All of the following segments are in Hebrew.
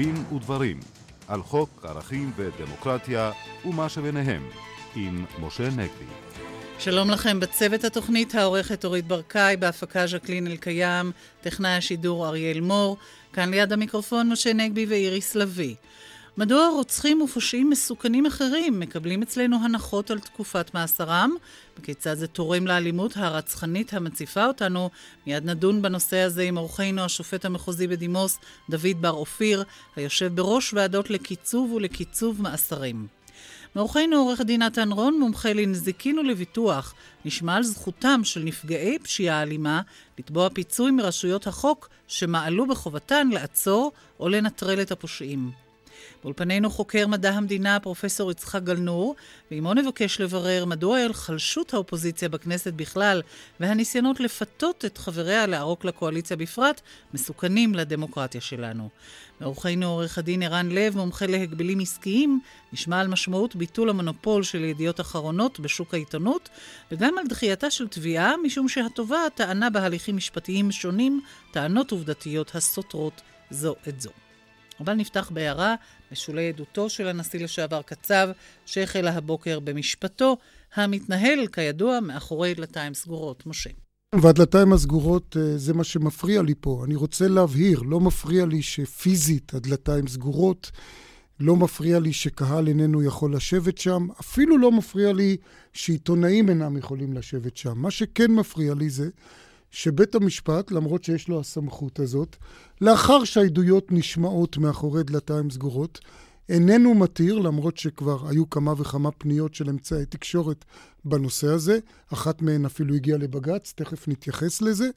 דין ודברים על חוק ערכים ודמוקרטיה ומה שביניהם עם משה נגבי. שלום לכם בצוות התוכנית העורכת אורית ברקאי, בהפקה ז'קלין אלקיים, טכנאי השידור אריאל מור, כאן ליד המיקרופון משה נגבי ואיריס לביא. מדוע רוצחים ופושעים מסוכנים אחרים מקבלים אצלנו הנחות על תקופת מאסרם? וכיצד זה תורם לאלימות הרצחנית המציפה אותנו? מיד נדון בנושא הזה עם אורחנו השופט המחוזי בדימוס, דוד בר אופיר, היושב בראש ועדות לקיצוב ולקיצוב מאסרים. מאורחנו עורך הדין נתן רון, מומחה לנזיקין ולביטוח, נשמע על זכותם של נפגעי פשיעה אלימה לתבוע פיצוי מרשויות החוק שמעלו בחובתן לעצור או לנטרל את הפושעים. באולפנינו חוקר מדע המדינה פרופסור יצחק גלנור, ועמו נבקש לברר מדוע היחלשות האופוזיציה בכנסת בכלל והניסיונות לפתות את חבריה לערוק לקואליציה בפרט מסוכנים לדמוקרטיה שלנו. מאורחנו עורך הדין ערן לב, מומחה להגבלים עסקיים, נשמע על משמעות ביטול המונופול של ידיעות אחרונות בשוק העיתונות, וגם על דחייתה של תביעה, משום שהתובעת טענה בהליכים משפטיים שונים טענות עובדתיות הסותרות זו את זו. אבל נפתח בהערה בשולי עדותו של הנשיא לשעבר קצב, שהחלה הבוקר במשפטו, המתנהל, כידוע, מאחורי דלתיים סגורות. משה. והדלתיים הסגורות אה, זה מה שמפריע לי פה. אני רוצה להבהיר, לא מפריע לי שפיזית הדלתיים סגורות, לא מפריע לי שקהל איננו יכול לשבת שם, אפילו לא מפריע לי שעיתונאים אינם יכולים לשבת שם. מה שכן מפריע לי זה שבית המשפט, למרות שיש לו הסמכות הזאת, לאחר שהעדויות נשמעות מאחורי דלתיים סגורות, איננו מתיר, למרות שכבר היו כמה וכמה פניות של אמצעי תקשורת בנושא הזה, אחת מהן אפילו הגיעה לבג"ץ, תכף נתייחס לזה.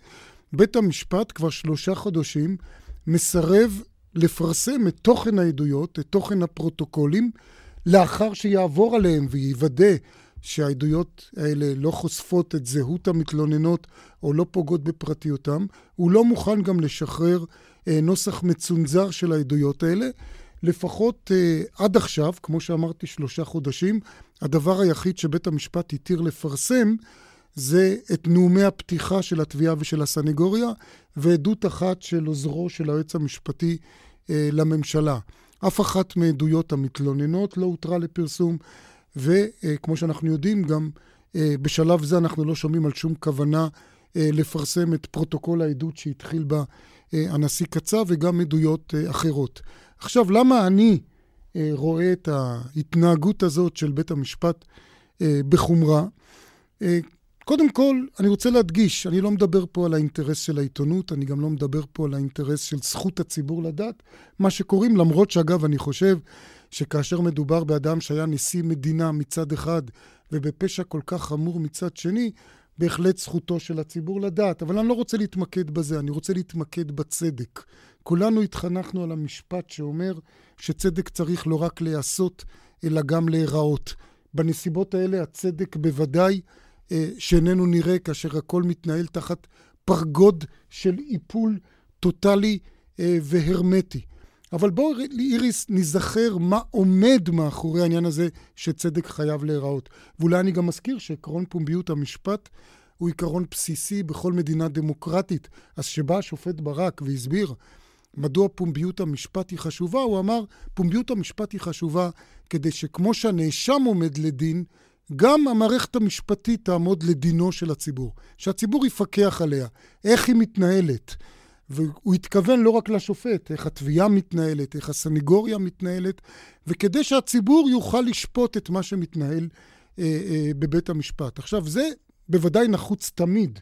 בית המשפט כבר שלושה חודשים מסרב לפרסם את תוכן העדויות, את תוכן הפרוטוקולים, לאחר שיעבור עליהם ויוודא שהעדויות האלה לא חושפות את זהות המתלוננות או לא פוגעות בפרטיותם. הוא לא מוכן גם לשחרר אה, נוסח מצונזר של העדויות האלה. לפחות אה, עד עכשיו, כמו שאמרתי, שלושה חודשים, הדבר היחיד שבית המשפט התיר לפרסם זה את נאומי הפתיחה של התביעה ושל הסנגוריה, ועדות אחת של עוזרו של היועץ המשפטי אה, לממשלה. אף אחת מעדויות המתלוננות לא הותרה לפרסום. וכמו שאנחנו יודעים, גם אה, בשלב זה אנחנו לא שומעים על שום כוונה אה, לפרסם את פרוטוקול העדות שהתחיל בה אה, הנשיא קצב וגם עדויות אחרות. עכשיו, למה אני רואה את ההתנהגות הזאת של בית המשפט בחומרה? קודם כל, אני רוצה להדגיש, אני לא מדבר פה על האינטרס של העיתונות, אני גם לא מדבר פה על האינטרס של זכות הציבור לדעת מה שקוראים, למרות שאגב, אני חושב שכאשר מדובר באדם שהיה נשיא מדינה מצד אחד ובפשע כל כך חמור מצד שני, בהחלט זכותו של הציבור לדעת. אבל אני לא רוצה להתמקד בזה, אני רוצה להתמקד בצדק. כולנו התחנכנו על המשפט שאומר שצדק צריך לא רק להיעשות, אלא גם להיראות. בנסיבות האלה הצדק בוודאי אה, שאיננו נראה כאשר הכל מתנהל תחת פרגוד של איפול טוטאלי אה, והרמטי. אבל בואו, איריס, ניזכר מה עומד מאחורי העניין הזה שצדק חייב להיראות. ואולי אני גם מזכיר שעקרון פומביות המשפט הוא עיקרון בסיסי בכל מדינה דמוקרטית. אז כשבא השופט ברק והסביר מדוע פומביות המשפט היא חשובה, הוא אמר, פומביות המשפט היא חשובה כדי שכמו שהנאשם עומד לדין, גם המערכת המשפטית תעמוד לדינו של הציבור. שהציבור יפקח עליה, איך היא מתנהלת. והוא התכוון לא רק לשופט, איך התביעה מתנהלת, איך הסניגוריה מתנהלת, וכדי שהציבור יוכל לשפוט את מה שמתנהל אה, אה, בבית המשפט. עכשיו, זה בוודאי נחוץ תמיד.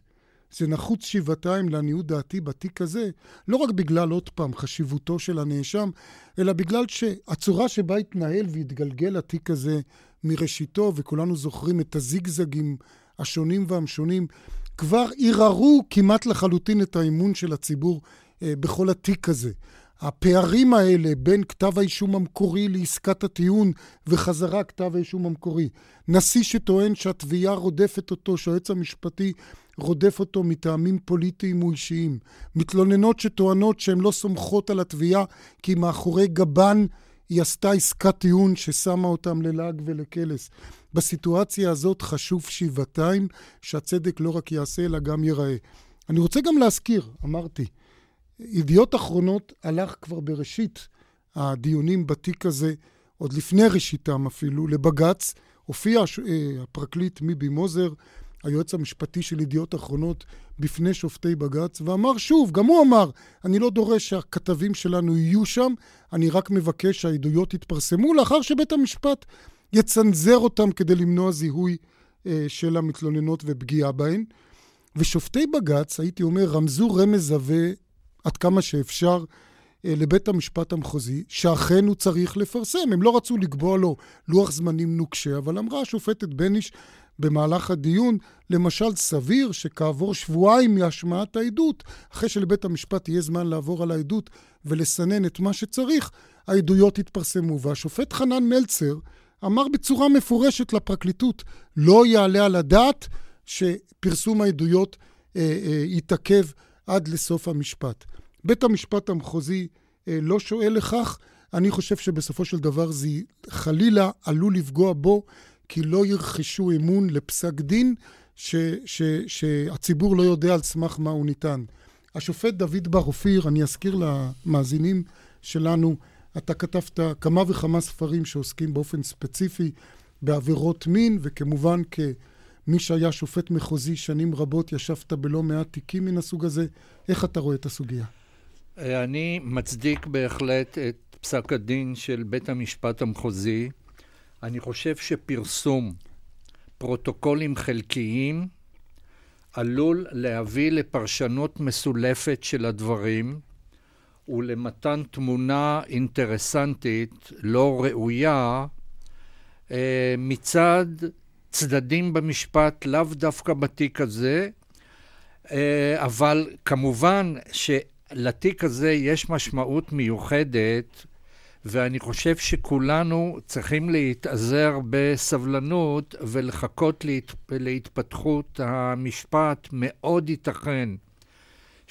זה נחוץ שבעתיים לעניות דעתי בתיק הזה, לא רק בגלל, עוד פעם, חשיבותו של הנאשם, אלא בגלל שהצורה שבה התנהל והתגלגל התיק הזה מראשיתו, וכולנו זוכרים את הזיגזגים השונים והמשונים, כבר ערערו כמעט לחלוטין את האמון של הציבור אה, בכל התיק הזה. הפערים האלה בין כתב האישום המקורי לעסקת הטיעון וחזרה כתב האישום המקורי. נשיא שטוען שהתביעה רודפת אותו, שהיועץ המשפטי רודף אותו מטעמים פוליטיים או אישיים. מתלוננות שטוענות שהן לא סומכות על התביעה כי מאחורי גבן היא עשתה עסקת טיעון ששמה אותם ללעג ולקלס. בסיטואציה הזאת חשוב שבעתיים שהצדק לא רק יעשה אלא גם ייראה. אני רוצה גם להזכיר, אמרתי, ידיעות אחרונות הלך כבר בראשית הדיונים בתיק הזה, עוד לפני ראשיתם אפילו, לבג"ץ, הופיע הפרקליט מיבי מוזר, היועץ המשפטי של ידיעות אחרונות, בפני שופטי בג"ץ, ואמר שוב, גם הוא אמר, אני לא דורש שהכתבים שלנו יהיו שם, אני רק מבקש שהעדויות יתפרסמו לאחר שבית המשפט יצנזר אותם כדי למנוע זיהוי אה, של המתלוננות ופגיעה בהן. ושופטי בג"ץ, הייתי אומר, רמזו רמז עבה עד כמה שאפשר אה, לבית המשפט המחוזי, שאכן הוא צריך לפרסם. הם לא רצו לקבוע לו לוח זמנים נוקשה, אבל אמרה השופטת בניש במהלך הדיון, למשל, סביר שכעבור שבועיים מהשמעת העדות, אחרי שלבית המשפט יהיה זמן לעבור על העדות ולסנן את מה שצריך, העדויות יתפרסמו. והשופט חנן מלצר אמר בצורה מפורשת לפרקליטות, לא יעלה על הדעת שפרסום העדויות אה, אה, יתעכב עד לסוף המשפט. בית המשפט המחוזי אה, לא שואל לכך. אני חושב שבסופו של דבר זה חלילה עלול לפגוע בו, כי לא ירכשו אמון לפסק דין ש, ש, שהציבור לא יודע על סמך מה הוא ניתן. השופט דוד בר אופיר, אני אזכיר למאזינים שלנו, אתה כתבת כמה וכמה ספרים שעוסקים באופן ספציפי בעבירות מין, וכמובן כמי שהיה שופט מחוזי שנים רבות, ישבת בלא מעט תיקים מן הסוג הזה. איך אתה רואה את הסוגיה? אני מצדיק בהחלט את פסק הדין של בית המשפט המחוזי. אני חושב שפרסום פרוטוקולים חלקיים עלול להביא לפרשנות מסולפת של הדברים ולמתן תמונה אינטרסנטית לא ראויה אה, מצד צדדים במשפט, לאו דווקא בתיק הזה, אה, אבל כמובן שלתיק הזה יש משמעות מיוחדת ואני חושב שכולנו צריכים להתאזר בסבלנות ולחכות להת... להתפתחות המשפט. מאוד ייתכן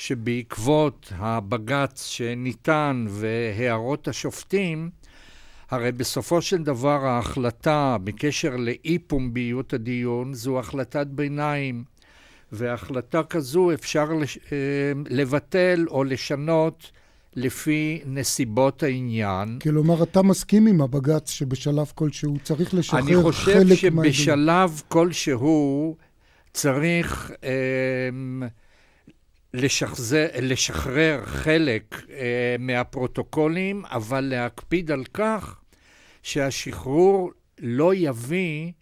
שבעקבות הבג"ץ שניתן והערות השופטים, הרי בסופו של דבר ההחלטה בקשר לאי פומביות הדיון זו החלטת ביניים, והחלטה כזו אפשר לש... אה, לבטל או לשנות לפי נסיבות העניין. כלומר, אתה מסכים עם הבג"ץ שבשלב כלשהו צריך לשחרר חלק מהעדות? אני חושב שבשלב כלשהו צריך אה, לשחזר, לשחרר חלק אה, מהפרוטוקולים, אבל להקפיד על כך שהשחרור לא יביא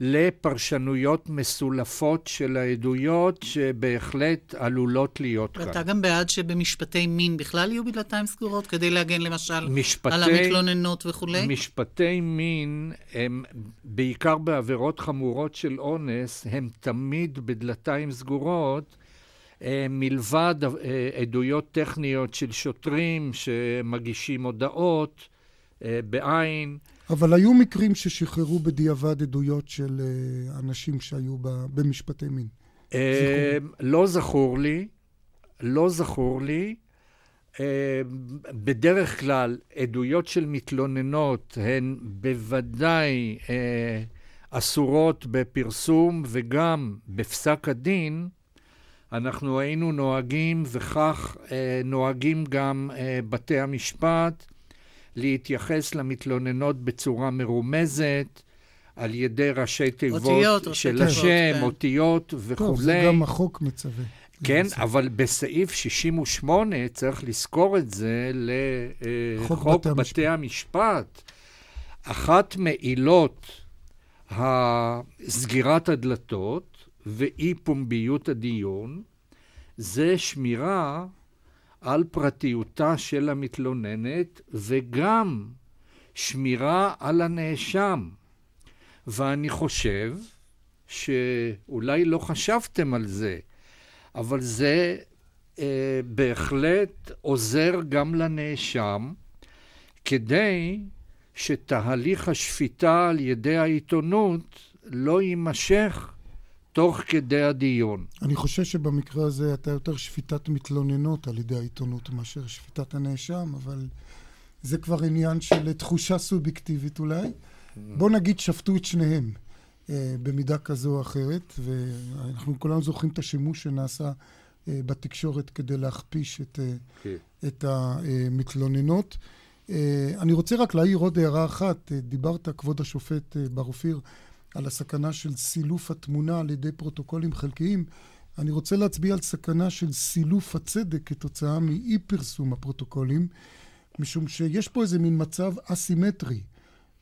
לפרשנויות מסולפות של העדויות שבהחלט עלולות להיות כאן. ואתה גם בעד שבמשפטי מין בכלל יהיו בדלתיים סגורות, כדי להגן למשל משפטי, על המתלוננות וכולי? משפטי מין, הם בעיקר בעבירות חמורות של אונס, הם תמיד בדלתיים סגורות. אה, מלבד אה, עדויות טכניות של שוטרים שמגישים הודעות אה, בעין. אבל היו מקרים ששחררו בדיעבד עדויות של אנשים שהיו במשפטי מין. לא זכור לי, לא זכור לי. בדרך כלל עדויות של מתלוננות הן בוודאי אסורות בפרסום וגם בפסק הדין. אנחנו היינו נוהגים, וכך נוהגים גם בתי המשפט, להתייחס למתלוננות בצורה מרומזת, על ידי ראשי תיבות אותיות, של השם, כן. אותיות וכולי. טוב, זה גם החוק מצווה. כן, אבל בסעיף 68 צריך לזכור את זה לחוק בתי, בתי המשפט. אחת מעילות סגירת הדלתות ואי פומביות הדיון זה שמירה על פרטיותה של המתלוננת וגם שמירה על הנאשם. ואני חושב שאולי לא חשבתם על זה, אבל זה אה, בהחלט עוזר גם לנאשם כדי שתהליך השפיטה על ידי העיתונות לא יימשך תוך כדי הדיון. אני חושב שבמקרה הזה אתה יותר שפיטת מתלוננות על ידי העיתונות מאשר שפיטת הנאשם, אבל זה כבר עניין של תחושה סובייקטיבית אולי. בוא נגיד שפטו את שניהם אה, במידה כזו או אחרת, ואנחנו כולנו זוכרים את השימוש שנעשה אה, בתקשורת כדי להכפיש את, אה, כן. את המתלוננות. אני רוצה רק להעיר עוד הערה אחת. דיברת, כבוד השופט בר אופיר, על הסכנה של סילוף התמונה על ידי פרוטוקולים חלקיים. אני רוצה להצביע על סכנה של סילוף הצדק כתוצאה מאי פרסום הפרוטוקולים, משום שיש פה איזה מין מצב אסימטרי.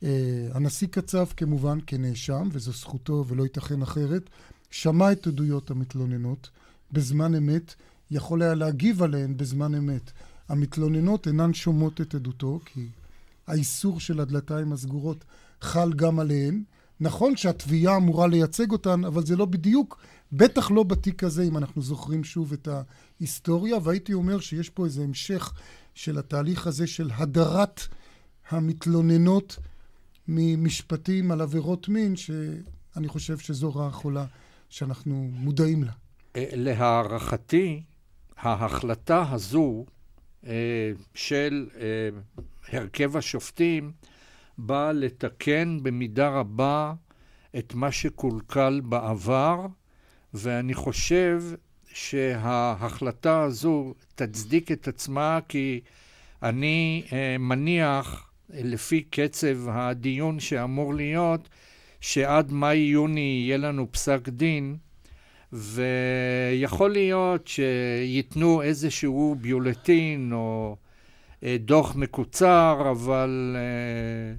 אה, הנשיא קצב כמובן כנאשם, וזו זכותו ולא ייתכן אחרת, שמע את עדויות המתלוננות בזמן אמת, יכול היה להגיב עליהן בזמן אמת. המתלוננות אינן שומעות את עדותו, כי האיסור של הדלתיים הסגורות חל גם עליהן. נכון שהתביעה אמורה לייצג אותן, אבל זה לא בדיוק, בטח לא בתיק הזה, אם אנחנו זוכרים שוב את ההיסטוריה, והייתי אומר שיש פה איזה המשך של התהליך הזה של הדרת המתלוננות ממשפטים על עבירות מין, שאני חושב שזו רעה חולה שאנחנו מודעים לה. אה, להערכתי, ההחלטה הזו אה, של אה, הרכב השופטים באה לתקן במידה רבה את מה שקולקל בעבר, ואני חושב שההחלטה הזו תצדיק את עצמה כי אני מניח לפי קצב הדיון שאמור להיות, שעד מאי-יוני יהיה לנו פסק דין, ויכול להיות שייתנו איזשהו ביולטין או אה, דוח מקוצר, אבל אה,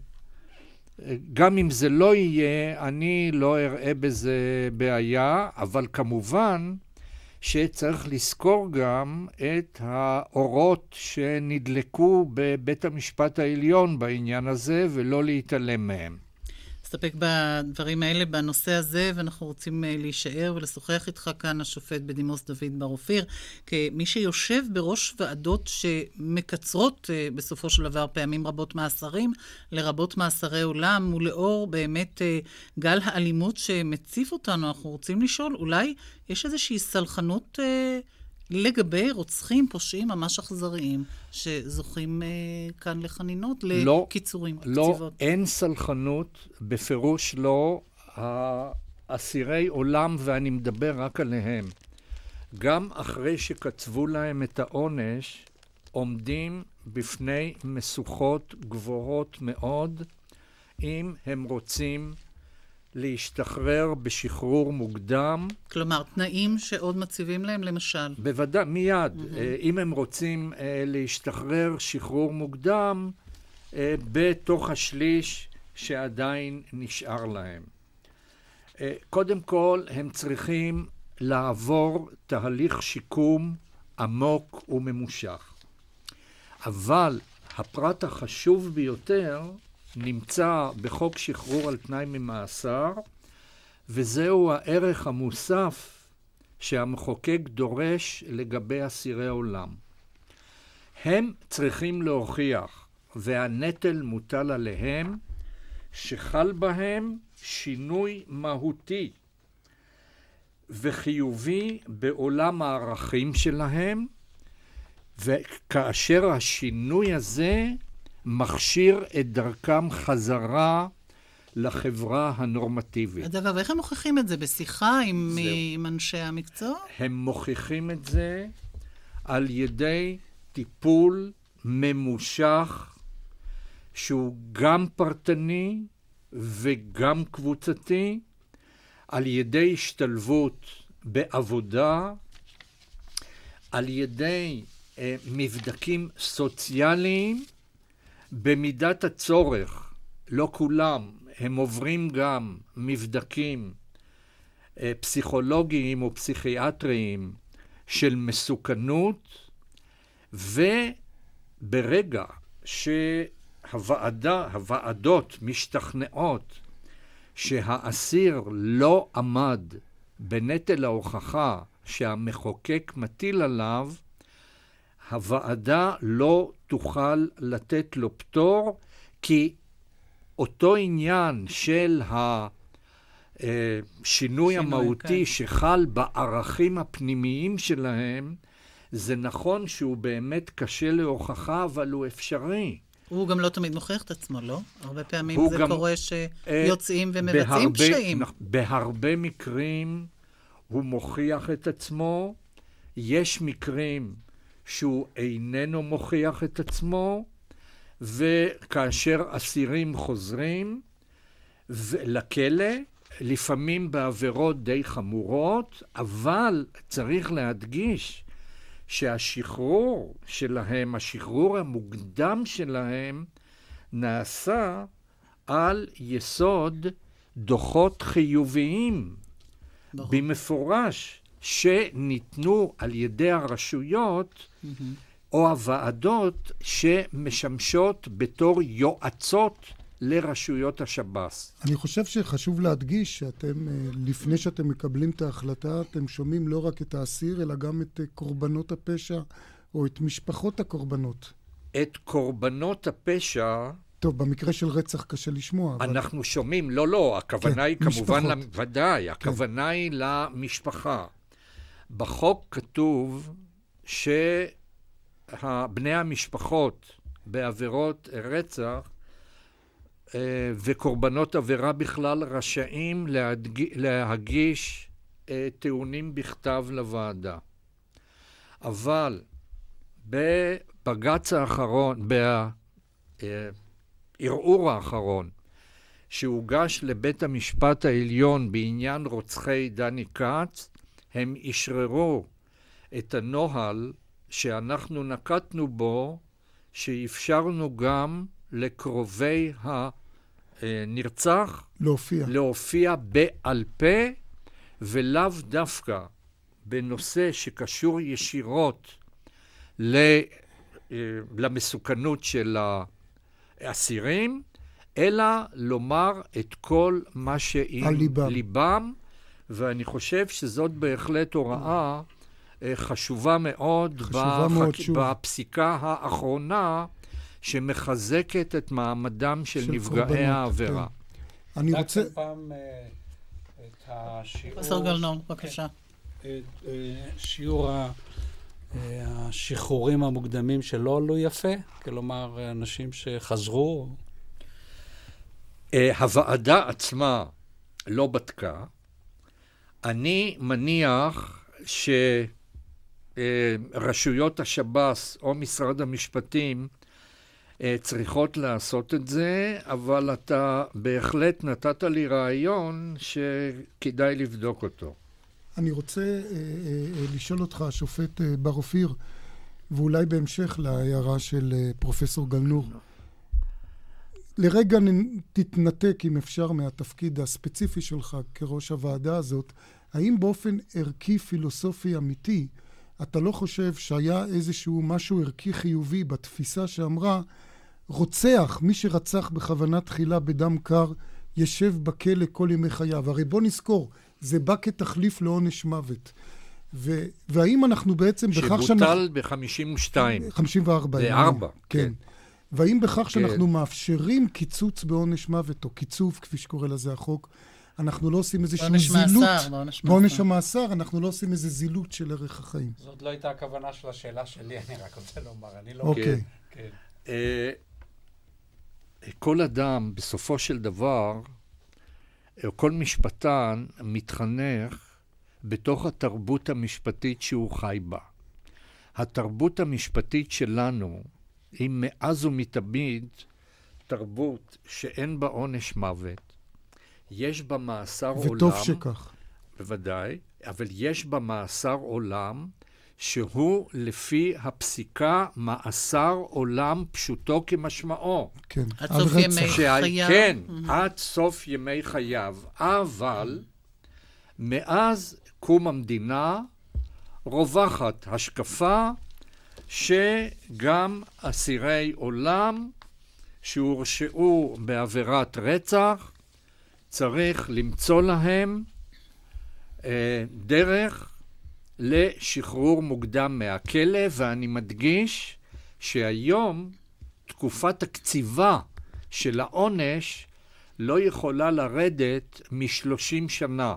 גם אם זה לא יהיה, אני לא אראה בזה בעיה, אבל כמובן, שצריך לזכור גם את האורות שנדלקו בבית המשפט העליון בעניין הזה ולא להתעלם מהם. נסתפק בדברים האלה בנושא הזה, ואנחנו רוצים אה, להישאר ולשוחח איתך כאן, השופט בדימוס דוד בר אופיר, כמי שיושב בראש ועדות שמקצרות אה, בסופו של דבר פעמים רבות מאסרים, לרבות מאסרי עולם, ולאור באמת אה, גל האלימות שמציף אותנו, אנחנו רוצים לשאול, אולי יש איזושהי סלחנות... לגבי רוצחים, פושעים ממש אכזריים, שזוכים אה, כאן לחנינות, לא, לקיצורים, לא, קציבות. אין סלחנות, בפירוש לא. האסירי עולם, ואני מדבר רק עליהם, גם אחרי שקצבו להם את העונש, עומדים בפני משוכות גבוהות מאוד, אם הם רוצים להשתחרר בשחרור מוקדם. כלומר, תנאים שעוד מציבים להם, למשל. בוודאי, מיד. Mm-hmm. אם הם רוצים אה, להשתחרר שחרור מוקדם, אה, בתוך השליש שעדיין נשאר להם. קודם כל, הם צריכים לעבור תהליך שיקום עמוק וממושך. אבל הפרט החשוב ביותר נמצא בחוק שחרור על תנאי ממאסר, וזהו הערך המוסף שהמחוקק דורש לגבי אסירי עולם. הם צריכים להוכיח, והנטל מוטל עליהם, שחל בהם שינוי מהותי וחיובי בעולם הערכים שלהם, וכאשר השינוי הזה מכשיר את דרכם חזרה לחברה הנורמטיבית. אגב, איך הם מוכיחים את זה? בשיחה עם, עם אנשי המקצוע? הם מוכיחים את זה על ידי טיפול ממושך, שהוא גם פרטני וגם קבוצתי, על ידי השתלבות בעבודה, על ידי אה, מבדקים סוציאליים, במידת הצורך, לא כולם, הם עוברים גם מבדקים אה, פסיכולוגיים או פסיכיאטריים של מסוכנות, וברגע שהוועדה, הוועדות משתכנעות שהאסיר לא עמד בנטל ההוכחה שהמחוקק מטיל עליו, הוועדה לא תוכל לתת לו פטור, כי אותו עניין של השינוי המהותי כן. שחל בערכים הפנימיים שלהם, זה נכון שהוא באמת קשה להוכחה, אבל הוא אפשרי. הוא גם לא תמיד מוכיח את עצמו, לא? הרבה פעמים זה גם, קורה שיוצאים אה, ומבצעים בהרבה, פשעים. בהרבה מקרים הוא מוכיח את עצמו. יש מקרים שהוא איננו מוכיח את עצמו, וכאשר אסירים חוזרים לכלא, לפעמים בעבירות די חמורות, אבל צריך להדגיש שהשחרור שלהם, השחרור המוקדם שלהם, נעשה על יסוד דוחות חיוביים ברור. במפורש שניתנו על ידי הרשויות mm-hmm. או הוועדות שמשמשות בתור יועצות לרשויות השב"ס. אני חושב שחשוב להדגיש שאתם, אה, לפני שאתם מקבלים את ההחלטה, אתם שומעים לא רק את האסיר, אלא גם את אה, קורבנות הפשע או את משפחות הקורבנות. את קורבנות הפשע... טוב, במקרה של רצח קשה לשמוע. אבל... אנחנו שומעים, לא, לא, הכוונה כן, היא כמובן, משפחות. ודאי, כן. הכוונה כן. היא למשפחה. בחוק כתוב שבני המשפחות בעבירות רצח אה, וקורבנות עבירה בכלל רשאים להדג... להגיש אה, טיעונים בכתב לוועדה. אבל בבג"ץ האחרון, בערעור האחרון, שהוגש לבית המשפט העליון בעניין רוצחי דני כץ, הם אשררו את הנוהל שאנחנו נקטנו בו, שאפשרנו גם לקרובי הנרצח להופיע, להופיע בעל פה, ולאו דווקא בנושא שקשור ישירות אה, למסוכנות של האסירים, אלא לומר את כל מה שעם ליבם. ליבם, ואני חושב שזאת בהחלט הוראה אה, חשובה מאוד, חשובה בחק... מאוד בפסיקה האחרונה. שמחזקת את מעמדם של, של נפגעי קורבנות, העבירה. כן. אני רוצה... פעם אה, את השיעור... פרופסור גלנור, בבקשה. אה, שיעור השחרורים המוקדמים שלא עלו יפה? כלומר, אנשים שחזרו? הוועדה עצמה לא בדקה. אני מניח שרשויות השב"ס או משרד המשפטים אה, צריכות לעשות את זה, אבל אתה בהחלט נתת לי רעיון שכדאי לבדוק אותו. אני רוצה אה, אה, לשאול אותך, השופט אה, בר אופיר, ואולי בהמשך להערה של אה, פרופסור גלנור. לרגע תתנתק, אם אפשר, מהתפקיד הספציפי שלך כראש הוועדה הזאת. האם באופן ערכי, פילוסופי, אמיתי, אתה לא חושב שהיה איזשהו משהו ערכי חיובי בתפיסה שאמרה רוצח, מי שרצח בכוונה תחילה בדם קר, ישב בכלא כל ימי חייו. הרי בוא נזכור, זה בא כתחליף לעונש מוות. ו- והאם אנחנו בעצם בכך שאנחנו... שבוטל ב-52. 54. ב-4, כן. כן. והאם בכך כן. שאנחנו מאפשרים קיצוץ בעונש מוות, או קיצוב, כפי שקורא לזה החוק, אנחנו לא עושים איזשהו זילות... בעונש מאסר, בעונש מאסר. בעונש המאסר, אנחנו לא עושים איזה זילות של ערך החיים. זאת לא הייתה הכוונה של השאלה שלי, אני רק רוצה לומר, אני לא... אוקיי. כן. כן. כל אדם, בסופו של דבר, או כל משפטן, מתחנך בתוך התרבות המשפטית שהוא חי בה. התרבות המשפטית שלנו היא מאז ומתמיד תרבות שאין בה עונש מוות, יש בה מאסר וטוב עולם. וטוב שכך. בוודאי, אבל יש בה מאסר עולם שהוא לפי הפסיקה מאסר עולם פשוטו כמשמעו. כן. עד סוף ימי חייו. כן, mm-hmm. עד סוף ימי חייו. אבל מאז קום המדינה רווחת השקפה שגם אסירי עולם שהורשעו בעבירת רצח, צריך למצוא להם אה, דרך לשחרור מוקדם מהכלא, ואני מדגיש שהיום תקופת הקציבה של העונש לא יכולה לרדת משלושים שנה.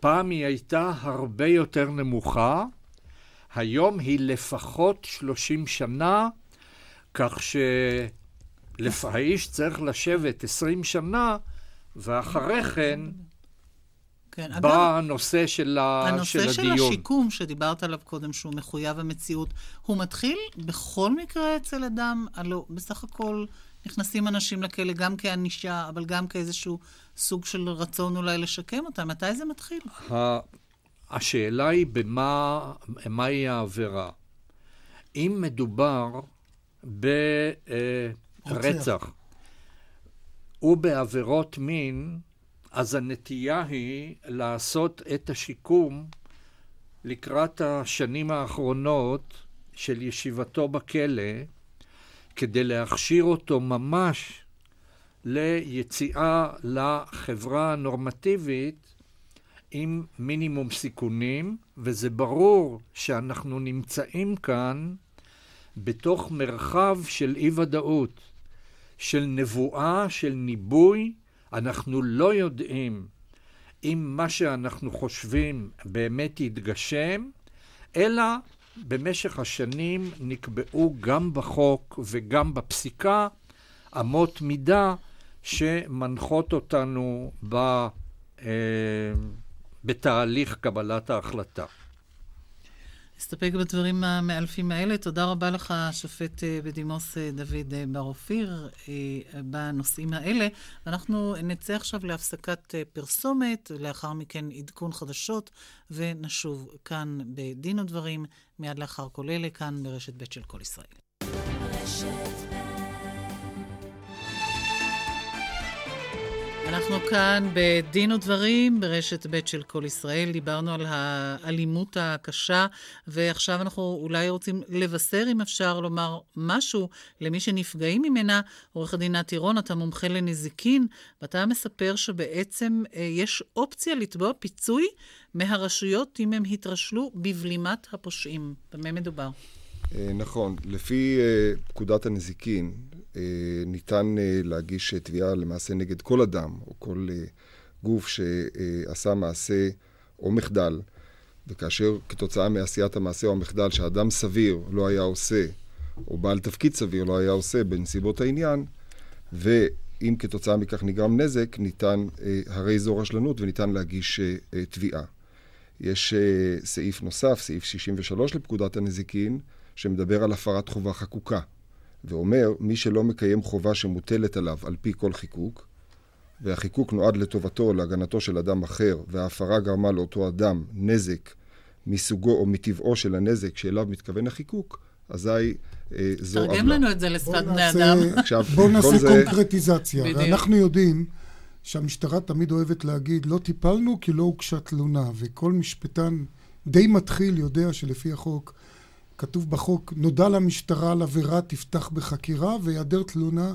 פעם היא הייתה הרבה יותר נמוכה, היום היא לפחות שלושים שנה, כך שהאיש צריך לשבת עשרים שנה, ואחרי כן כן. בנושא של, ה... הנושא של של הדיון. השיקום שדיברת עליו קודם, שהוא מחויב המציאות, הוא מתחיל בכל מקרה אצל אדם, הלוא בסך הכל נכנסים אנשים לכלא גם כענישה, אבל גם כאיזשהו סוג של רצון אולי לשקם אותם. מתי זה מתחיל? השאלה היא במה, מהי העבירה. אם מדובר ברצח ובעבירות מין, אז הנטייה היא לעשות את השיקום לקראת השנים האחרונות של ישיבתו בכלא, כדי להכשיר אותו ממש ליציאה לחברה הנורמטיבית עם מינימום סיכונים, וזה ברור שאנחנו נמצאים כאן בתוך מרחב של אי-ודאות, של נבואה, של ניבוי. אנחנו לא יודעים אם מה שאנחנו חושבים באמת יתגשם, אלא במשך השנים נקבעו גם בחוק וגם בפסיקה אמות מידה שמנחות אותנו ב, אה, בתהליך קבלת ההחלטה. נסתפק בדברים המאלפים האלה. תודה רבה לך, השופט בדימוס דוד בר אופיר, בנושאים האלה. אנחנו נצא עכשיו להפסקת פרסומת, לאחר מכן עדכון חדשות, ונשוב כאן בדין ודברים, מיד לאחר כל אלה, כאן ברשת ב' של כל ישראל. רשת אנחנו כאן בדין ודברים ברשת ב' של כל ישראל. דיברנו על האלימות הקשה, ועכשיו אנחנו אולי רוצים לבשר, אם אפשר לומר, משהו למי שנפגעים ממנה. עורך הדין נתי רון, אתה מומחה לנזיקין, ואתה מספר שבעצם אה, יש אופציה לתבוע פיצוי מהרשויות אם הם התרשלו בבלימת הפושעים. במה מדובר? נכון. לפי פקודת הנזיקין, ניתן להגיש תביעה למעשה נגד כל אדם או כל גוף שעשה מעשה או מחדל, וכאשר כתוצאה מעשיית המעשה או המחדל שאדם סביר לא היה עושה, או בעל תפקיד סביר לא היה עושה בנסיבות העניין, ואם כתוצאה מכך נגרם נזק, ניתן, הרי זו רשלנות וניתן להגיש תביעה. יש סעיף נוסף, סעיף 63 לפקודת הנזיקין, שמדבר על הפרת חובה חקוקה, ואומר, מי שלא מקיים חובה שמוטלת עליו על פי כל חיקוק, והחיקוק נועד לטובתו או להגנתו של אדם אחר, וההפרה גרמה לאותו אדם נזק מסוגו או מטבעו של הנזק שאליו מתכוון החיקוק, אזי אה, זו עוולה. תרגם לנו את זה לשפת בני אדם. בואו נעשה זה... קונקרטיזציה. ואנחנו יודעים שהמשטרה תמיד אוהבת להגיד, לא טיפלנו כי לא הוגשה תלונה, וכל משפטן די מתחיל יודע שלפי החוק כתוב בחוק, נודע למשטרה על עבירה, תפתח בחקירה, והיעדר תלונה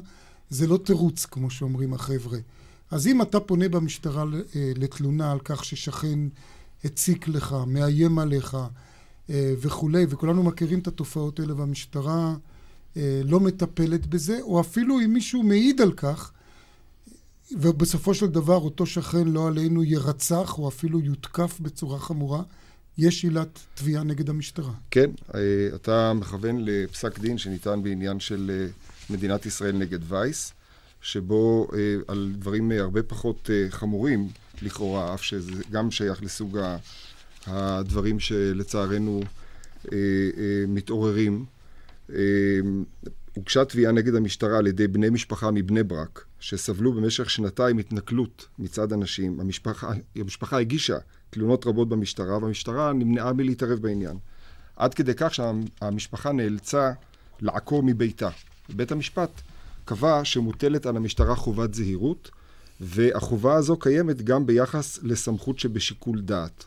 זה לא תירוץ, כמו שאומרים החבר'ה. אז אם אתה פונה במשטרה לתלונה על כך ששכן הציק לך, מאיים עליך וכולי, וכולנו מכירים את התופעות האלה, והמשטרה לא מטפלת בזה, או אפילו אם מישהו מעיד על כך, ובסופו של דבר אותו שכן לא עלינו ירצח, או אפילו יותקף בצורה חמורה, יש עילת תביעה נגד המשטרה. כן, אתה מכוון לפסק דין שניתן בעניין של מדינת ישראל נגד וייס, שבו על דברים הרבה פחות חמורים לכאורה, אף שזה גם שייך לסוג הדברים שלצערנו מתעוררים. הוגשה תביעה נגד המשטרה על ידי בני משפחה מבני ברק, שסבלו במשך שנתיים התנכלות מצד אנשים. המשפחה, המשפחה הגישה תלונות רבות במשטרה, והמשטרה נמנעה מלהתערב בעניין. עד כדי כך שהמשפחה נאלצה לעקור מביתה. בית המשפט קבע שמוטלת על המשטרה חובת זהירות, והחובה הזו קיימת גם ביחס לסמכות שבשיקול דעת.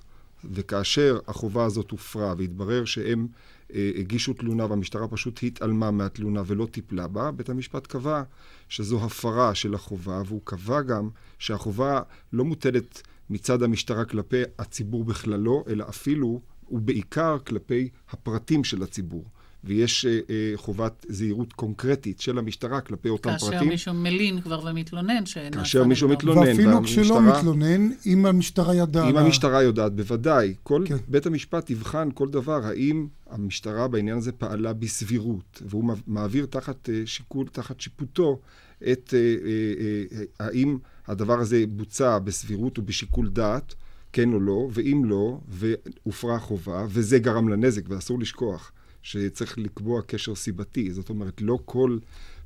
וכאשר החובה הזאת הופרה והתברר שהם הגישו תלונה והמשטרה פשוט התעלמה מהתלונה ולא טיפלה בה, בית המשפט קבע שזו הפרה של החובה, והוא קבע גם שהחובה לא מוטלת מצד המשטרה כלפי הציבור בכללו, אלא אפילו ובעיקר כלפי הפרטים של הציבור. ויש אה, אה, חובת זהירות קונקרטית של המשטרה כלפי אותם כאשר פרטים. כאשר מישהו מלין כבר ומתלונן שנעשה כאשר מישהו מתלונן, ואפילו כשלא מתלונן, אם המשטרה ידעה... אם המשטרה יודעת, בוודאי. כל כן. בית המשפט יבחן כל דבר, האם המשטרה בעניין הזה פעלה בסבירות, והוא מעביר תחת שיקול, תחת שיפוטו, את האם הדבר הזה בוצע בסבירות ובשיקול דעת, כן או לא, ואם לא, והופרה חובה, וזה גרם לנזק, ואסור לשכוח שצריך לקבוע קשר סיבתי. זאת אומרת, לא כל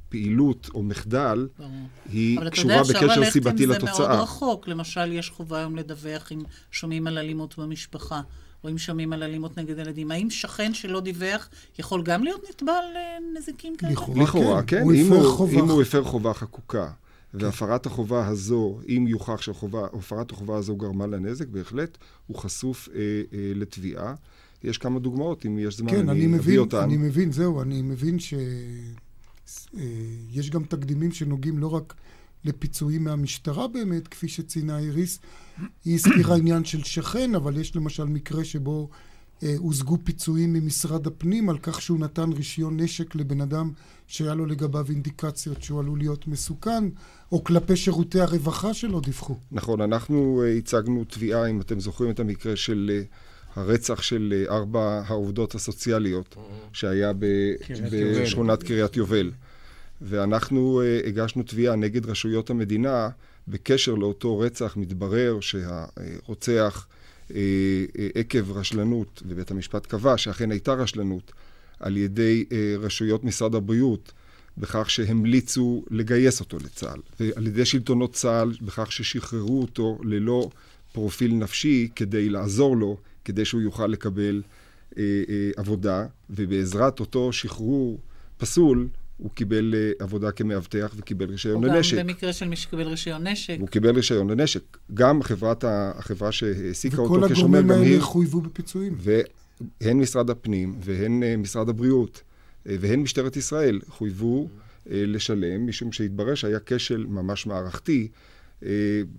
פעילות או מחדל היא קשורה בקשר סיבתי לתוצאה. אבל אתה יודע, אפשר ללכת עם זה מאוד רחוק. למשל, יש חובה היום לדווח אם שומעים על אלימות במשפחה. או אם שומעים על אלימות נגד ילדים. האם שכן שלא דיווח יכול גם להיות נתבע על אה, נזיקים כאלה? לכאורה, כן. הוא אם, הוא, אם הוא הפר חובה חקוקה, והפרת החובה הזו, אם יוכח שהפרת החובה הזו גרמה לנזק, בהחלט הוא חשוף אה, אה, לתביעה. יש כמה דוגמאות, אם יש זמן, כן, אני, אני אביא אותן. אני מבין, זהו, אני מבין שיש אה, גם תקדימים שנוגעים לא רק לפיצויים מהמשטרה באמת, כפי שציינה איריס. היא הזכירה עניין של שכן, אבל יש למשל מקרה שבו אה, הושגו פיצויים ממשרד הפנים על כך שהוא נתן רישיון נשק לבן אדם שהיה לו לגביו אינדיקציות שהוא עלול להיות מסוכן, או כלפי שירותי הרווחה שלא דיווחו. נכון, אנחנו אה, הצגנו תביעה, אם אתם זוכרים את המקרה של... אה, הרצח של אה, ארבע העובדות הסוציאליות שהיה בשכונת קריית יובל. ואנחנו uh, הגשנו תביעה נגד רשויות המדינה בקשר לאותו רצח. מתברר שהרוצח uh, עקב רשלנות, ובית המשפט קבע שאכן הייתה רשלנות על ידי רשויות משרד הבריאות, בכך שהמליצו לגייס אותו לצה"ל, ועל ידי שלטונות צה"ל בכך ששחררו אותו ללא פרופיל נפשי כדי לעזור לו, כדי שהוא יוכל לקבל אה, אה, עבודה, ובעזרת אותו שחרור פסול, הוא קיבל uh, עבודה כמאבטח וקיבל רישיון לנשק. או גם במקרה של מי שקיבל רישיון נשק. הוא קיבל רישיון לנשק. גם חברת ה, החברה שהעסיקה אותו כשומר, גם היא... וכל הגורמים האלה חויבו בפיצויים. והן משרד הפנים, והן uh, משרד הבריאות, uh, והן משטרת ישראל חויבו uh, לשלם, משום שהתברר שהיה כשל ממש מערכתי, uh,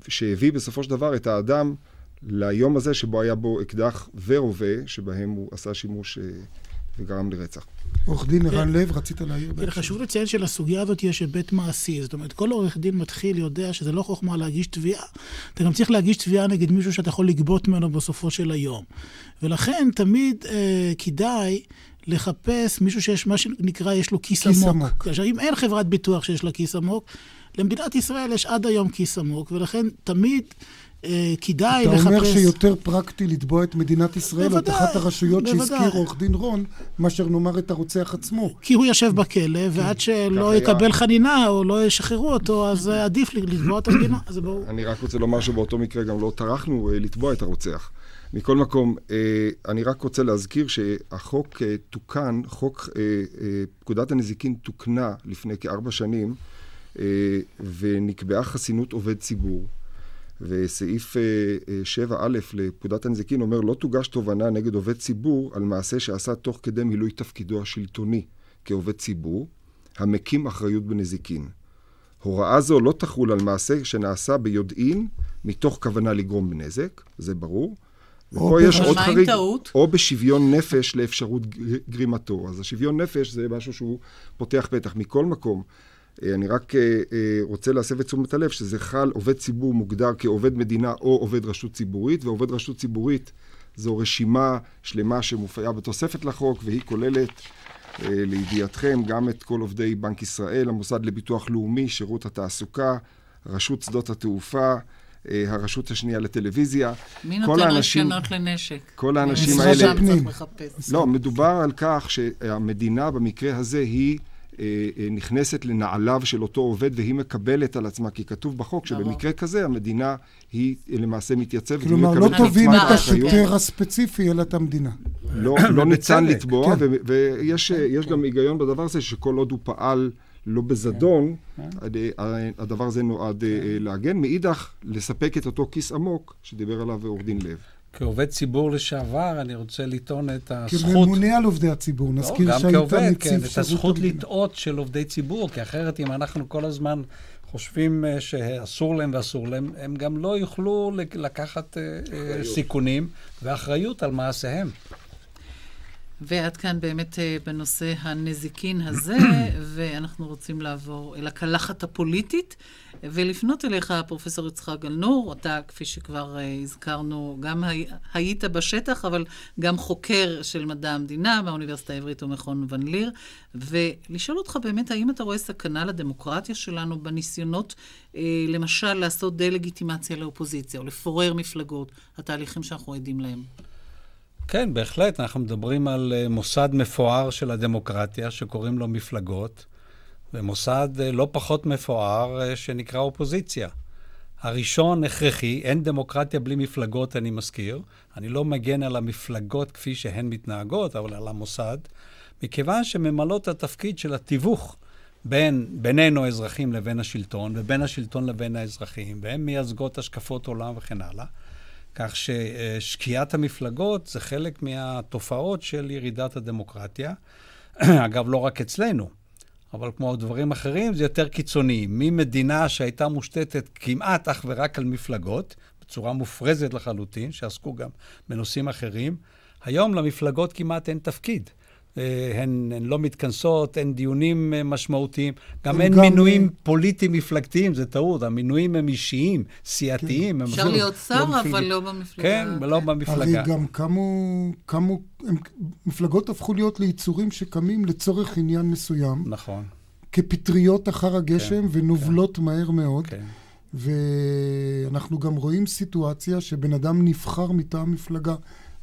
שהביא בסופו של דבר את האדם ליום הזה שבו היה בו אקדח ורובה, שבהם הוא עשה שימוש uh, וגרם לרצח. עורך דין ערן לב, רצית להעיר? כן, חשוב לציין שלסוגיה הזאת יש היבט מעשי. זאת אומרת, כל עורך דין מתחיל יודע שזה לא חוכמה להגיש תביעה. אתה גם צריך להגיש תביעה נגד מישהו שאתה יכול לגבות ממנו בסופו של היום. ולכן תמיד אה, כדאי לחפש מישהו שיש, מה שנקרא, יש לו כיס, כיס עמוק. עמוק. עכשיו, אם אין חברת ביטוח שיש לה כיס עמוק, למדינת ישראל יש עד היום כיס עמוק, ולכן תמיד אה, כדאי אתה לחפש... אתה אומר שיותר פרקטי לתבוע את מדינת ישראל, או את אחת הרשויות שהזכיר עורך דין רון, מאשר נאמר את הרוצח עצמו. כי הוא יושב בכלא, ועד שלא יקבל חנינה או לא ישחררו אותו, אז עדיף לתבוע את המדינה, זה ברור. אני רק רוצה לומר שבאותו מקרה גם לא טרחנו אה, לתבוע את הרוצח. מכל מקום, אה, אני רק רוצה להזכיר שהחוק תוקן, חוק פקודת הנזיקין תוקנה לפני כארבע שנים, ונקבעה חסינות עובד ציבור. וסעיף 7א אה, אה, לפקודת הנזיקין אומר לא תוגש תובענה נגד עובד ציבור על מעשה שעשה תוך כדי מילוי תפקידו השלטוני כעובד ציבור, המקים אחריות בנזיקין. הוראה זו לא תחול על מעשה שנעשה ביודעין מתוך כוונה לגרום נזק, זה ברור. ופה יש עוד חריג, או בשוויון נפש לאפשרות גרימתו. אז השוויון נפש זה משהו שהוא פותח פתח. מכל מקום, אני רק אה, אה, רוצה להסב את תשומת הלב שזה חל, עובד ציבור מוגדר כעובד מדינה או עובד רשות ציבורית, ועובד רשות ציבורית זו רשימה שלמה שמופיעה בתוספת לחוק, והיא כוללת, לידיעתכם, גם את כל עובדי בנק ישראל, המוסד לביטוח לאומי, שירות התעסוקה, רשות שדות התעופה, הרשות השנייה לטלוויזיה. מי נותן רישיונות לנשק? כל האנשים האלה... לא, מדובר על כך שהמדינה במקרה הזה היא אה, אה, נכנסת לנעליו של אותו עובד והיא מקבלת על עצמה, כי כתוב בחוק שבמקרה כזה המדינה היא למעשה מתייצבת כלומר, לא תובעים את השוטר הספציפי, אלא את המדינה. לא, לא ניתן לתבוע, כן. ויש גם היגיון בדבר הזה, שכל עוד הוא פעל לא בזדון, כן. הדבר הזה נועד אה, להגן. מאידך, לספק את אותו כיס עמוק שדיבר עליו עורך דין לב. כעובד ציבור לשעבר, אני רוצה לטעון את הזכות... כממונה על עובדי הציבור, לא, נזכיר לא, שהיית נציב שירות... כן, את הזכות לטעות של עובדי ציבור, כי אחרת אם אנחנו כל הזמן חושבים אה, שאסור להם ואסור להם, הם גם לא יוכלו לקחת אה, אה, סיכונים ואחריות על מעשיהם. ועד כאן באמת אה, בנושא הנזיקין הזה, ואנחנו רוצים לעבור אל הקלחת הפוליטית, ולפנות אליך, פרופסור יצחק גלנור, אתה, כפי שכבר אה, הזכרנו, גם היית בשטח, אבל גם חוקר של מדע המדינה באוניברסיטה העברית ומכון ון ליר, ולשאול אותך באמת, האם אתה רואה סכנה לדמוקרטיה שלנו בניסיונות, אה, למשל, לעשות דה-לגיטימציה לאופוזיציה, או לפורר מפלגות, התהליכים שאנחנו עדים להם? כן, בהחלט. אנחנו מדברים על אה, מוסד מפואר של הדמוקרטיה, שקוראים לו מפלגות, ומוסד אה, לא פחות מפואר אה, שנקרא אופוזיציה. הראשון הכרחי, אין דמוקרטיה בלי מפלגות, אני מזכיר. אני לא מגן על המפלגות כפי שהן מתנהגות, אבל על המוסד, מכיוון שממלאות התפקיד של התיווך בין, בינינו האזרחים לבין השלטון, ובין השלטון לבין האזרחים, והן מייצגות השקפות עולם וכן הלאה. כך ששקיעת המפלגות זה חלק מהתופעות של ירידת הדמוקרטיה. אגב, לא רק אצלנו, אבל כמו דברים אחרים, זה יותר קיצוני. ממדינה שהייתה מושתתת כמעט אך ורק על מפלגות, בצורה מופרזת לחלוטין, שעסקו גם בנושאים אחרים, היום למפלגות כמעט אין תפקיד. אה, הן, הן לא מתכנסות, אין דיונים אה, משמעותיים, גם אין גם... מינויים אה, פוליטיים מפלגתיים, זה טעות, המינויים הם אישיים, סיעתיים. כן. אפשר להיות שר, לא אבל לא במפלגה. כן, ולא כן. במפלגה. הרי גם קמו, קמו הם, מפלגות הפכו להיות ליצורים שקמים לצורך עניין מסוים. נכון. כפטריות אחר הגשם כן, ונובלות כן. מהר מאוד. כן. ואנחנו גם רואים סיטואציה שבן אדם נבחר מטעם מפלגה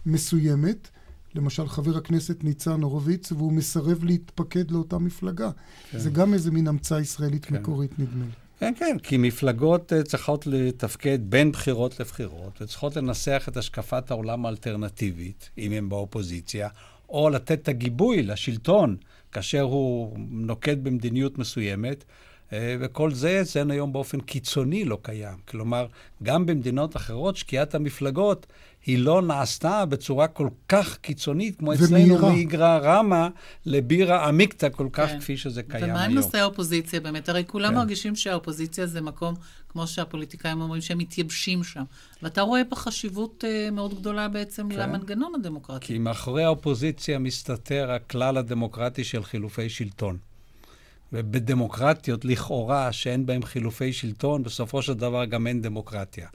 מסוימת, למשל חבר הכנסת ניצן הורוביץ, והוא מסרב להתפקד לאותה מפלגה. כן. זה גם איזה מין המצאה ישראלית כן. מקורית, נדמה לי. כן, כן, כי מפלגות uh, צריכות לתפקד בין בחירות לבחירות, וצריכות לנסח את השקפת העולם האלטרנטיבית, אם הם באופוזיציה, או לתת את הגיבוי לשלטון כאשר הוא נוקט במדיניות מסוימת. uh, וכל זה אצלנו היום באופן קיצוני לא קיים. כלומר, גם במדינות אחרות שקיעת המפלגות היא לא נעשתה בצורה כל כך קיצונית כמו אצלנו, מאיגרא רמא לבירה עמיקתא כל כך כן. כפי שזה קיים היום. ומה עם נושא האופוזיציה באמת? הרי כולם כן. מרגישים שהאופוזיציה זה מקום, כמו שהפוליטיקאים אומרים, שהם מתייבשים שם. ואתה רואה פה חשיבות uh, מאוד גדולה בעצם כן. למנגנון הדמוקרטי. כי מאחורי האופוזיציה מסתתר הכלל הדמוקרטי של חילופי שלטון. ובדמוקרטיות, לכאורה, שאין בהן חילופי שלטון, בסופו של דבר גם אין דמוקרטיה.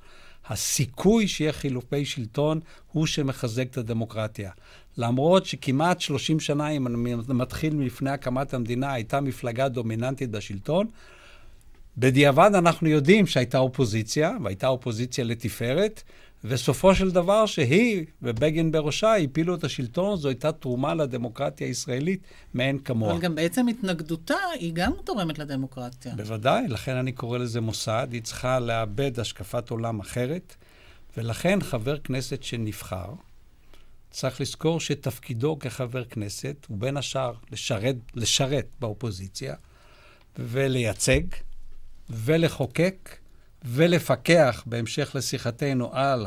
הסיכוי שיהיה חילופי שלטון הוא שמחזק את הדמוקרטיה. למרות שכמעט 30 שנה, אם אני מתחיל מלפני הקמת המדינה, הייתה מפלגה דומיננטית בשלטון, בדיעבד אנחנו יודעים שהייתה אופוזיציה, והייתה אופוזיציה לתפארת, וסופו של דבר שהיא ובגין בראשה הפילו את השלטון, זו הייתה תרומה לדמוקרטיה הישראלית מאין כמוה. אבל גם בעצם התנגדותה היא גם תורמת לדמוקרטיה. בוודאי, לכן אני קורא לזה מוסד. היא צריכה לאבד השקפת עולם אחרת, ולכן חבר כנסת שנבחר, צריך לזכור שתפקידו כחבר כנסת הוא בין השאר לשרת, לשרת באופוזיציה ולייצג ולחוקק ולפקח, בהמשך לשיחתנו, על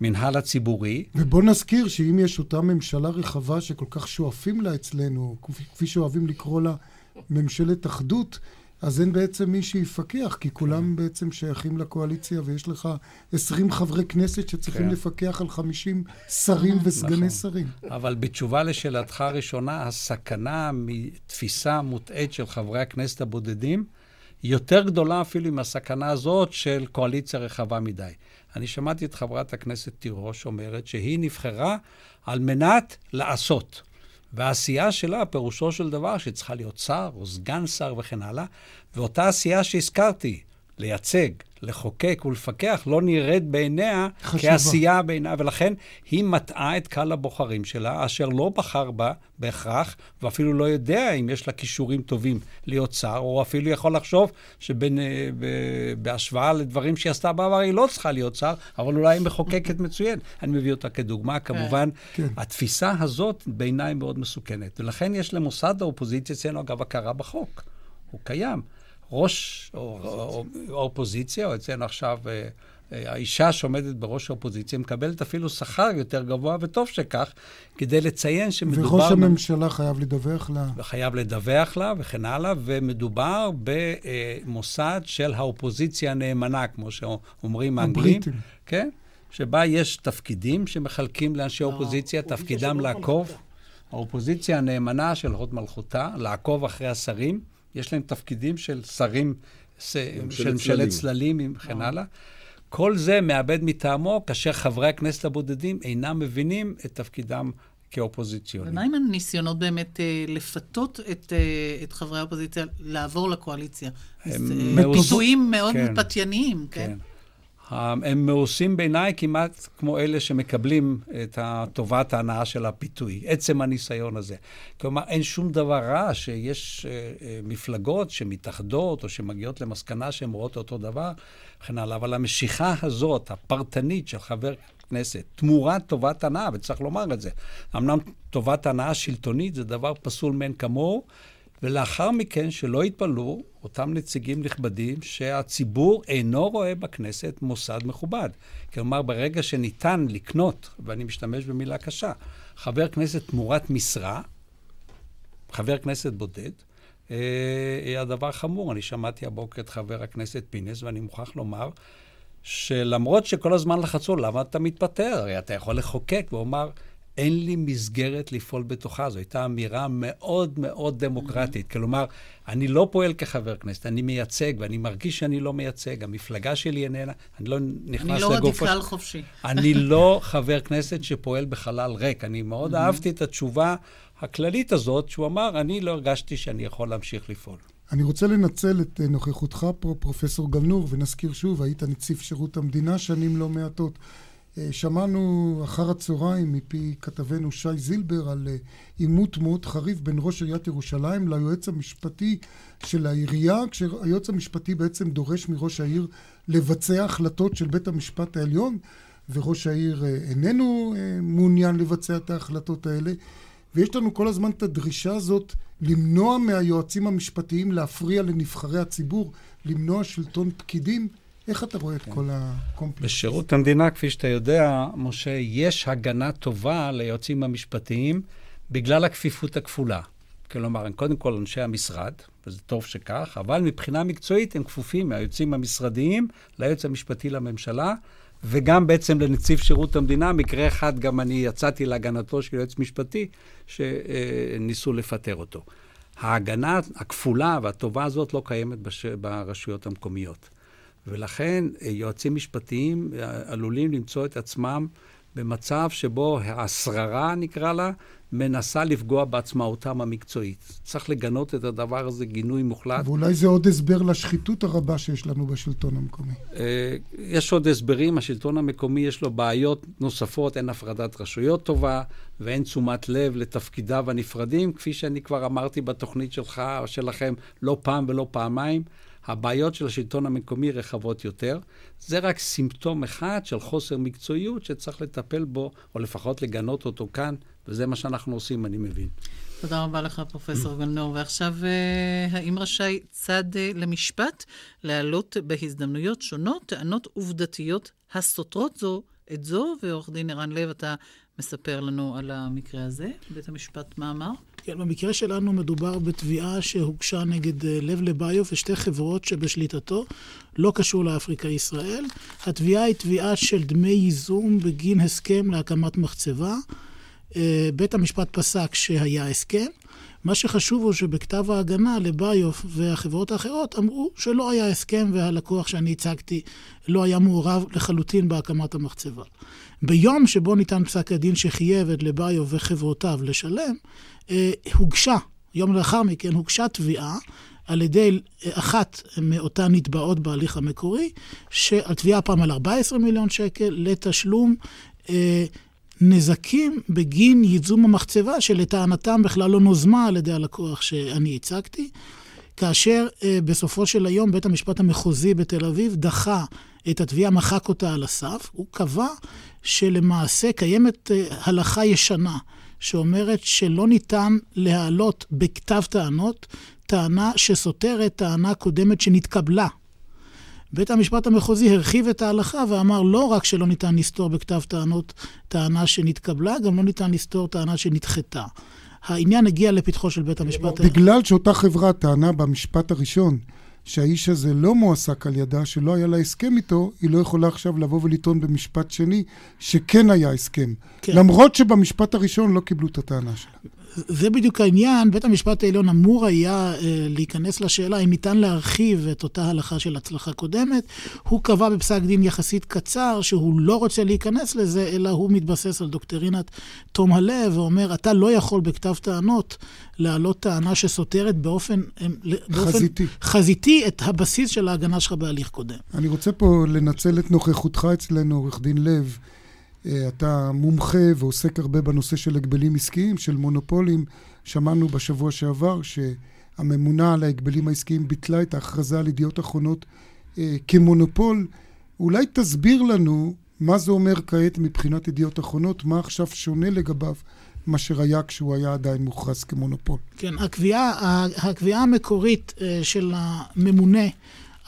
המנהל הציבורי. ובוא נזכיר שאם יש אותה ממשלה רחבה שכל כך שואפים לה אצלנו, כפי שאוהבים לקרוא לה ממשלת אחדות, אז אין בעצם מי שיפקח, כי כולם כן. בעצם שייכים לקואליציה, ויש לך 20 חברי כנסת שצריכים כן. לפקח על 50 שרים וסגני נכון. שרים. אבל בתשובה לשאלתך הראשונה, הסכנה מתפיסה מוטעית של חברי הכנסת הבודדים, יותר גדולה אפילו עם הסכנה הזאת של קואליציה רחבה מדי. אני שמעתי את חברת הכנסת תירוש אומרת שהיא נבחרה על מנת לעשות. והעשייה שלה, פירושו של דבר, שצריכה להיות שר או סגן שר וכן הלאה, ואותה עשייה שהזכרתי, לייצג, לחוקק ולפקח, לא נראית בעיניה חשובה. כעשייה בעיניה, ולכן היא מטעה את קהל הבוחרים שלה, אשר לא בחר בה בהכרח, ואפילו לא יודע אם יש לה כישורים טובים להיות שר, או אפילו יכול לחשוב שבהשוואה לדברים שהיא עשתה בעבר, היא לא צריכה להיות שר, אבל אולי היא מחוקקת מצוין. אני מביא אותה כדוגמה, כמובן, כן. התפיסה הזאת בעיניי מאוד מסוכנת. ולכן יש למוסד האופוזיציה אצלנו, אגב, הכרה בחוק. הוא קיים. ראש האופוזיציה, או אצלנו עכשיו אה, אה, האישה שעומדת בראש האופוזיציה, מקבלת אפילו שכר יותר גבוה, וטוב שכך, כדי לציין שמדובר... וראש הממשלה חייב לדווח לה. חייב לדווח לה וכן הלאה, ומדובר במוסד של האופוזיציה הנאמנה, כמו שאומרים האנגלים. הבריטים. כן? שבה יש תפקידים שמחלקים לאנשי לא, אופוזיציה, תפקידם לעקוב. האופוזיציה הנאמנה של הוד מלכותה, לעקוב אחרי השרים. יש להם תפקידים של שרים, של ממשלת צללים וכן אה. הלאה. כל זה מאבד מטעמו כאשר חברי הכנסת הבודדים אינם מבינים את תפקידם כאופוזיציונים. ומה עם הניסיונות באמת אה, לפתות את, אה, את חברי האופוזיציה לעבור לקואליציה? הם פיתויים מאוד כן. פתייניים, כן? כן. הם מאוסים בעיניי כמעט כמו אלה שמקבלים את טובת ההנאה של הפיתוי, עצם הניסיון הזה. כלומר, אין שום דבר רע שיש אה, אה, מפלגות שמתאחדות או שמגיעות למסקנה שהן רואות אותו דבר וכן הלאה, אבל המשיכה הזאת, הפרטנית של חבר כנסת, תמורת טובת הנאה, וצריך לומר את זה. אמנם טובת הנאה שלטונית זה דבר פסול מאין כמוהו, ולאחר מכן, שלא יתפלאו אותם נציגים נכבדים שהציבור אינו רואה בכנסת מוסד מכובד. כלומר, ברגע שניתן לקנות, ואני משתמש במילה קשה, חבר כנסת תמורת משרה, חבר כנסת בודד, אה, הדבר חמור. אני שמעתי הבוקר את חבר הכנסת פינס, ואני מוכרח לומר שלמרות שכל הזמן לחצו, למה אתה מתפטר? הרי אתה יכול לחוקק, והוא אמר, אין לי מסגרת לפעול בתוכה. זו הייתה אמירה מאוד מאוד דמוקרטית. כלומר, אני לא פועל כחבר כנסת, אני מייצג, ואני מרגיש שאני לא מייצג. המפלגה שלי איננה, אני לא נכנס אני לא לגופו... רדיקל חופשי. אני לא חבר כנסת שפועל בחלל ריק. אני מאוד אהבתי את התשובה הכללית הזאת, שהוא אמר, אני לא הרגשתי שאני יכול להמשיך לפעול. אני רוצה לנצל את אה, נוכחותך פה, פרופסור גלנור, ונזכיר שוב, היית נציב שירות המדינה שנים לא מעטות. אה, שמענו אחר הצהריים מפי כתבנו שי זילבר על אה, עימות מאוד חריף בין ראש עיריית ירושלים ליועץ המשפטי של העירייה, כשהיועץ המשפטי בעצם דורש מראש העיר לבצע החלטות של בית המשפט העליון, וראש העיר אה, איננו מעוניין לבצע את ההחלטות האלה. ויש לנו כל הזמן את הדרישה הזאת למנוע מהיועצים המשפטיים להפריע לנבחרי הציבור, למנוע שלטון פקידים. איך אתה רואה את כל הקומפלקס? בשירות המדינה, כפי שאתה יודע, משה, יש הגנה טובה ליועצים המשפטיים בגלל הכפיפות הכפולה. כלומר, הם קודם כל אנשי המשרד, וזה טוב שכך, אבל מבחינה מקצועית הם כפופים מהיועצים המשרדיים ליועץ המשפטי לממשלה, וגם בעצם לנציב שירות המדינה. מקרה אחד, גם אני יצאתי להגנתו של יועץ משפטי, שניסו לפטר אותו. ההגנה הכפולה והטובה הזאת לא קיימת בש... ברשויות המקומיות. ולכן יועצים משפטיים עלולים למצוא את עצמם במצב שבו השררה, נקרא לה, מנסה לפגוע בעצמאותם המקצועית. צריך לגנות את הדבר הזה גינוי מוחלט. ואולי זה עוד הסבר לשחיתות הרבה שיש לנו בשלטון המקומי. יש עוד הסברים. השלטון המקומי יש לו בעיות נוספות, אין הפרדת רשויות טובה, ואין תשומת לב לתפקידיו הנפרדים, כפי שאני כבר אמרתי בתוכנית שלך או שלכם לא פעם ולא פעמיים. הבעיות של השלטון המקומי רחבות יותר. זה רק סימפטום אחד של חוסר מקצועיות שצריך לטפל בו, או לפחות לגנות אותו כאן, וזה מה שאנחנו עושים, אני מבין. תודה רבה לך, פרופסור גלנור. ועכשיו, האם רשאי צד למשפט להעלות בהזדמנויות שונות טענות עובדתיות הסותרות זו את זו? ועורך דין ערן לב, אתה מספר לנו על המקרה הזה. בית המשפט, מה אמר? כן, במקרה שלנו מדובר בתביעה שהוגשה נגד לב לביוף ושתי חברות שבשליטתו, לא קשור לאפריקה ישראל. התביעה היא תביעה של דמי ייזום בגין הסכם להקמת מחצבה. בית המשפט פסק שהיה הסכם. מה שחשוב הוא שבכתב ההגנה לביוף והחברות האחרות אמרו שלא היה הסכם והלקוח שאני הצגתי לא היה מעורב לחלוטין בהקמת המחצבה. ביום שבו ניתן פסק הדין שחייב את לביוף וחברותיו לשלם, הוגשה, יום לאחר מכן הוגשה תביעה על ידי אחת מאותן נתבעות בהליך המקורי, התביעה הפעם על 14 מיליון שקל לתשלום אה, נזקים בגין ייזום המחצבה, שלטענתם בכלל לא נוזמה על ידי הלקוח שאני הצגתי, כאשר אה, בסופו של היום בית המשפט המחוזי בתל אביב דחה את התביעה, מחק אותה על הסף. הוא קבע שלמעשה קיימת אה, הלכה ישנה, שאומרת שלא ניתן להעלות בכתב טענות טענה שסותרת טענה קודמת שנתקבלה. בית המשפט המחוזי הרחיב את ההלכה ואמר לא רק שלא ניתן לסתור בכתב טענות טענה שנתקבלה, גם לא ניתן לסתור טענה שנדחתה. העניין הגיע לפתחו של בית המשפט. בגלל שאותה חברה טענה במשפט הראשון שהאיש הזה לא מועסק על ידה, שלא היה לה הסכם איתו, היא לא יכולה עכשיו לבוא ולטעון במשפט שני שכן היה הסכם. כן. למרות שבמשפט הראשון לא קיבלו את הטענה שלה. זה בדיוק העניין, בית המשפט העליון אמור היה אה, להיכנס לשאלה אם ניתן להרחיב את אותה הלכה של הצלחה קודמת. הוא קבע בפסק דין יחסית קצר שהוא לא רוצה להיכנס לזה, אלא הוא מתבסס על דוקטרינת תום הלב, ואומר, אתה לא יכול בכתב טענות להעלות טענה שסותרת באופן, אה, באופן חזיתי. חזיתי את הבסיס של ההגנה שלך בהליך קודם. אני רוצה פה לנצל את נוכחותך אצלנו, עורך דין לב. אה, אתה מומחה ועוסק הרבה בנושא של הגבלים עסקיים, של מונופולים. שמענו בשבוע שעבר שהממונה על ההגבלים העסקיים ביטלה את ההכרזה על ידיעות אחרונות אה, כמונופול. אולי תסביר לנו מה זה אומר כעת מבחינת ידיעות אחרונות, מה עכשיו שונה לגביו מאשר היה כשהוא היה עדיין מוכרז כמונופול. כן, הקביעה, הקביעה המקורית אה, של הממונה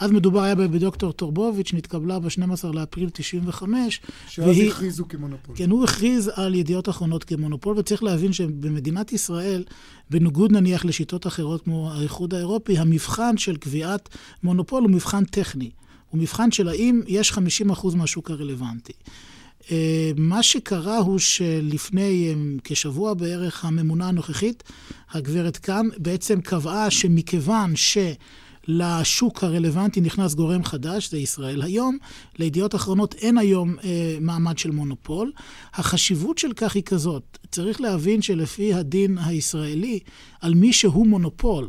אז מדובר היה בדוקטור טורבוביץ', נתקבלה ב-12 לאפריל 95. שאז והיא, הכריזו כמונופול. כן, הוא הכריז על ידיעות אחרונות כמונופול, וצריך להבין שבמדינת ישראל, בניגוד נניח לשיטות אחרות כמו האיחוד האירופי, המבחן של קביעת מונופול הוא מבחן טכני. הוא מבחן של האם יש 50% מהשוק הרלוונטי. אה, מה שקרה הוא שלפני אה, כשבוע בערך הממונה הנוכחית, הגברת כאן, בעצם קבעה שמכיוון ש... לשוק הרלוונטי נכנס גורם חדש, זה ישראל היום. לידיעות אחרונות אין היום אה, מעמד של מונופול. החשיבות של כך היא כזאת, צריך להבין שלפי הדין הישראלי, על מי שהוא מונופול,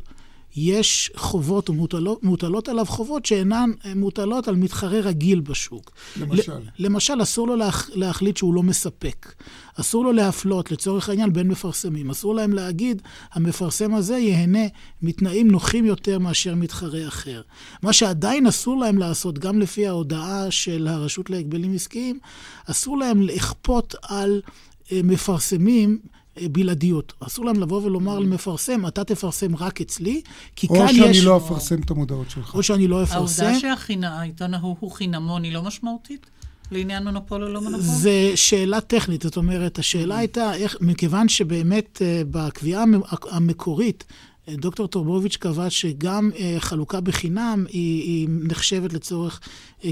יש חובות ומוטלות עליו חובות שאינן אה, מוטלות על מתחרה רגיל בשוק. למשל? למשל, אסור לו להח, להחליט שהוא לא מספק. אסור לו להפלות, לצורך העניין, בין מפרסמים. אסור להם להגיד, המפרסם הזה ייהנה מתנאים נוחים יותר מאשר מתחרה אחר. מה שעדיין אסור להם לעשות, גם לפי ההודעה של הרשות להגבלים עסקיים, אסור להם לכפות על אה, מפרסמים בלעדיות. אסור להם לבוא ולומר למפרסם, אתה תפרסם רק אצלי, כי כאן יש... או שאני לא אפרסם את המודעות שלך. או שאני לא אפרסם. העובדה שהעיתון ההוא הוא חינמון היא לא משמעותית? לעניין מונופול או לא מונופול? זו שאלה טכנית, זאת אומרת, השאלה הייתה איך, מכיוון שבאמת אה, בקביעה המקורית, דוקטור טורבוביץ' קבע שגם אה, חלוקה בחינם היא, היא נחשבת לצורך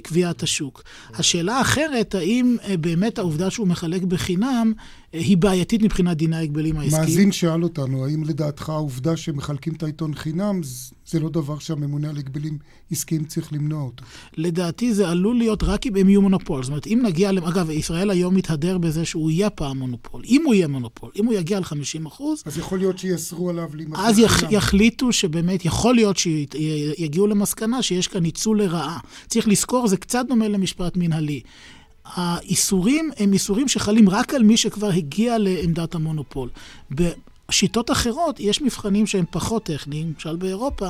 קביעת השוק. השאלה האחרת, האם באמת העובדה שהוא מחלק בחינם היא בעייתית מבחינת דיני ההגבלים העסקיים. מאזין שאל אותנו, האם לדעתך העובדה שמחלקים את העיתון חינם זה לא דבר שהממונה על הגבלים עסקיים צריך למנוע אותו? לדעתי זה עלול להיות רק אם הם יהיו מונופול. זאת אומרת, אם נגיע, אגב, ישראל היום מתהדר בזה שהוא יהיה פעם מונופול. אם הוא יהיה מונופול, אם הוא יגיע ל-50 אחוז... אז יכול להיות שיאסרו עליו להימכר אז יח, יחליטו שבאמת, יכול להיות שיגיעו למסקנה שיש כאן ניצול לרעה. צריך לזכור, זה קצת דומה למשפט מנהלי. האיסורים הם איסורים שחלים רק על מי שכבר הגיע לעמדת המונופול. בשיטות אחרות יש מבחנים שהם פחות טכניים, למשל באירופה,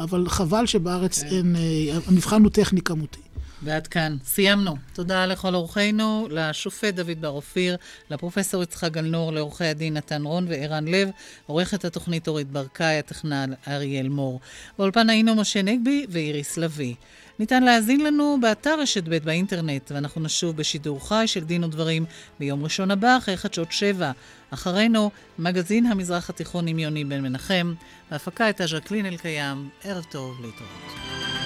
אבל חבל שבארץ כן. אין, אה, המבחן הוא טכני כמותי. ועד כאן. סיימנו. תודה לכל אורחינו, לשופט דוד בר אופיר, לפרופסור יצחק גלנור, לעורכי הדין נתן רון וערן לב, עורכת התוכנית אורית ברקאי, הטכנן אריאל מור. באולפן היינו משה נגבי ואיריס לביא. ניתן להאזין לנו באתר רשת ב' באינטרנט, ואנחנו נשוב בשידור חי של דין ודברים ביום ראשון הבא, אחרי חדשות שבע. אחרינו, מגזין המזרח התיכון עם יוני בן מנחם, בהפקה הייתה ז'קלין אלקיים. ערב טוב, להתראות.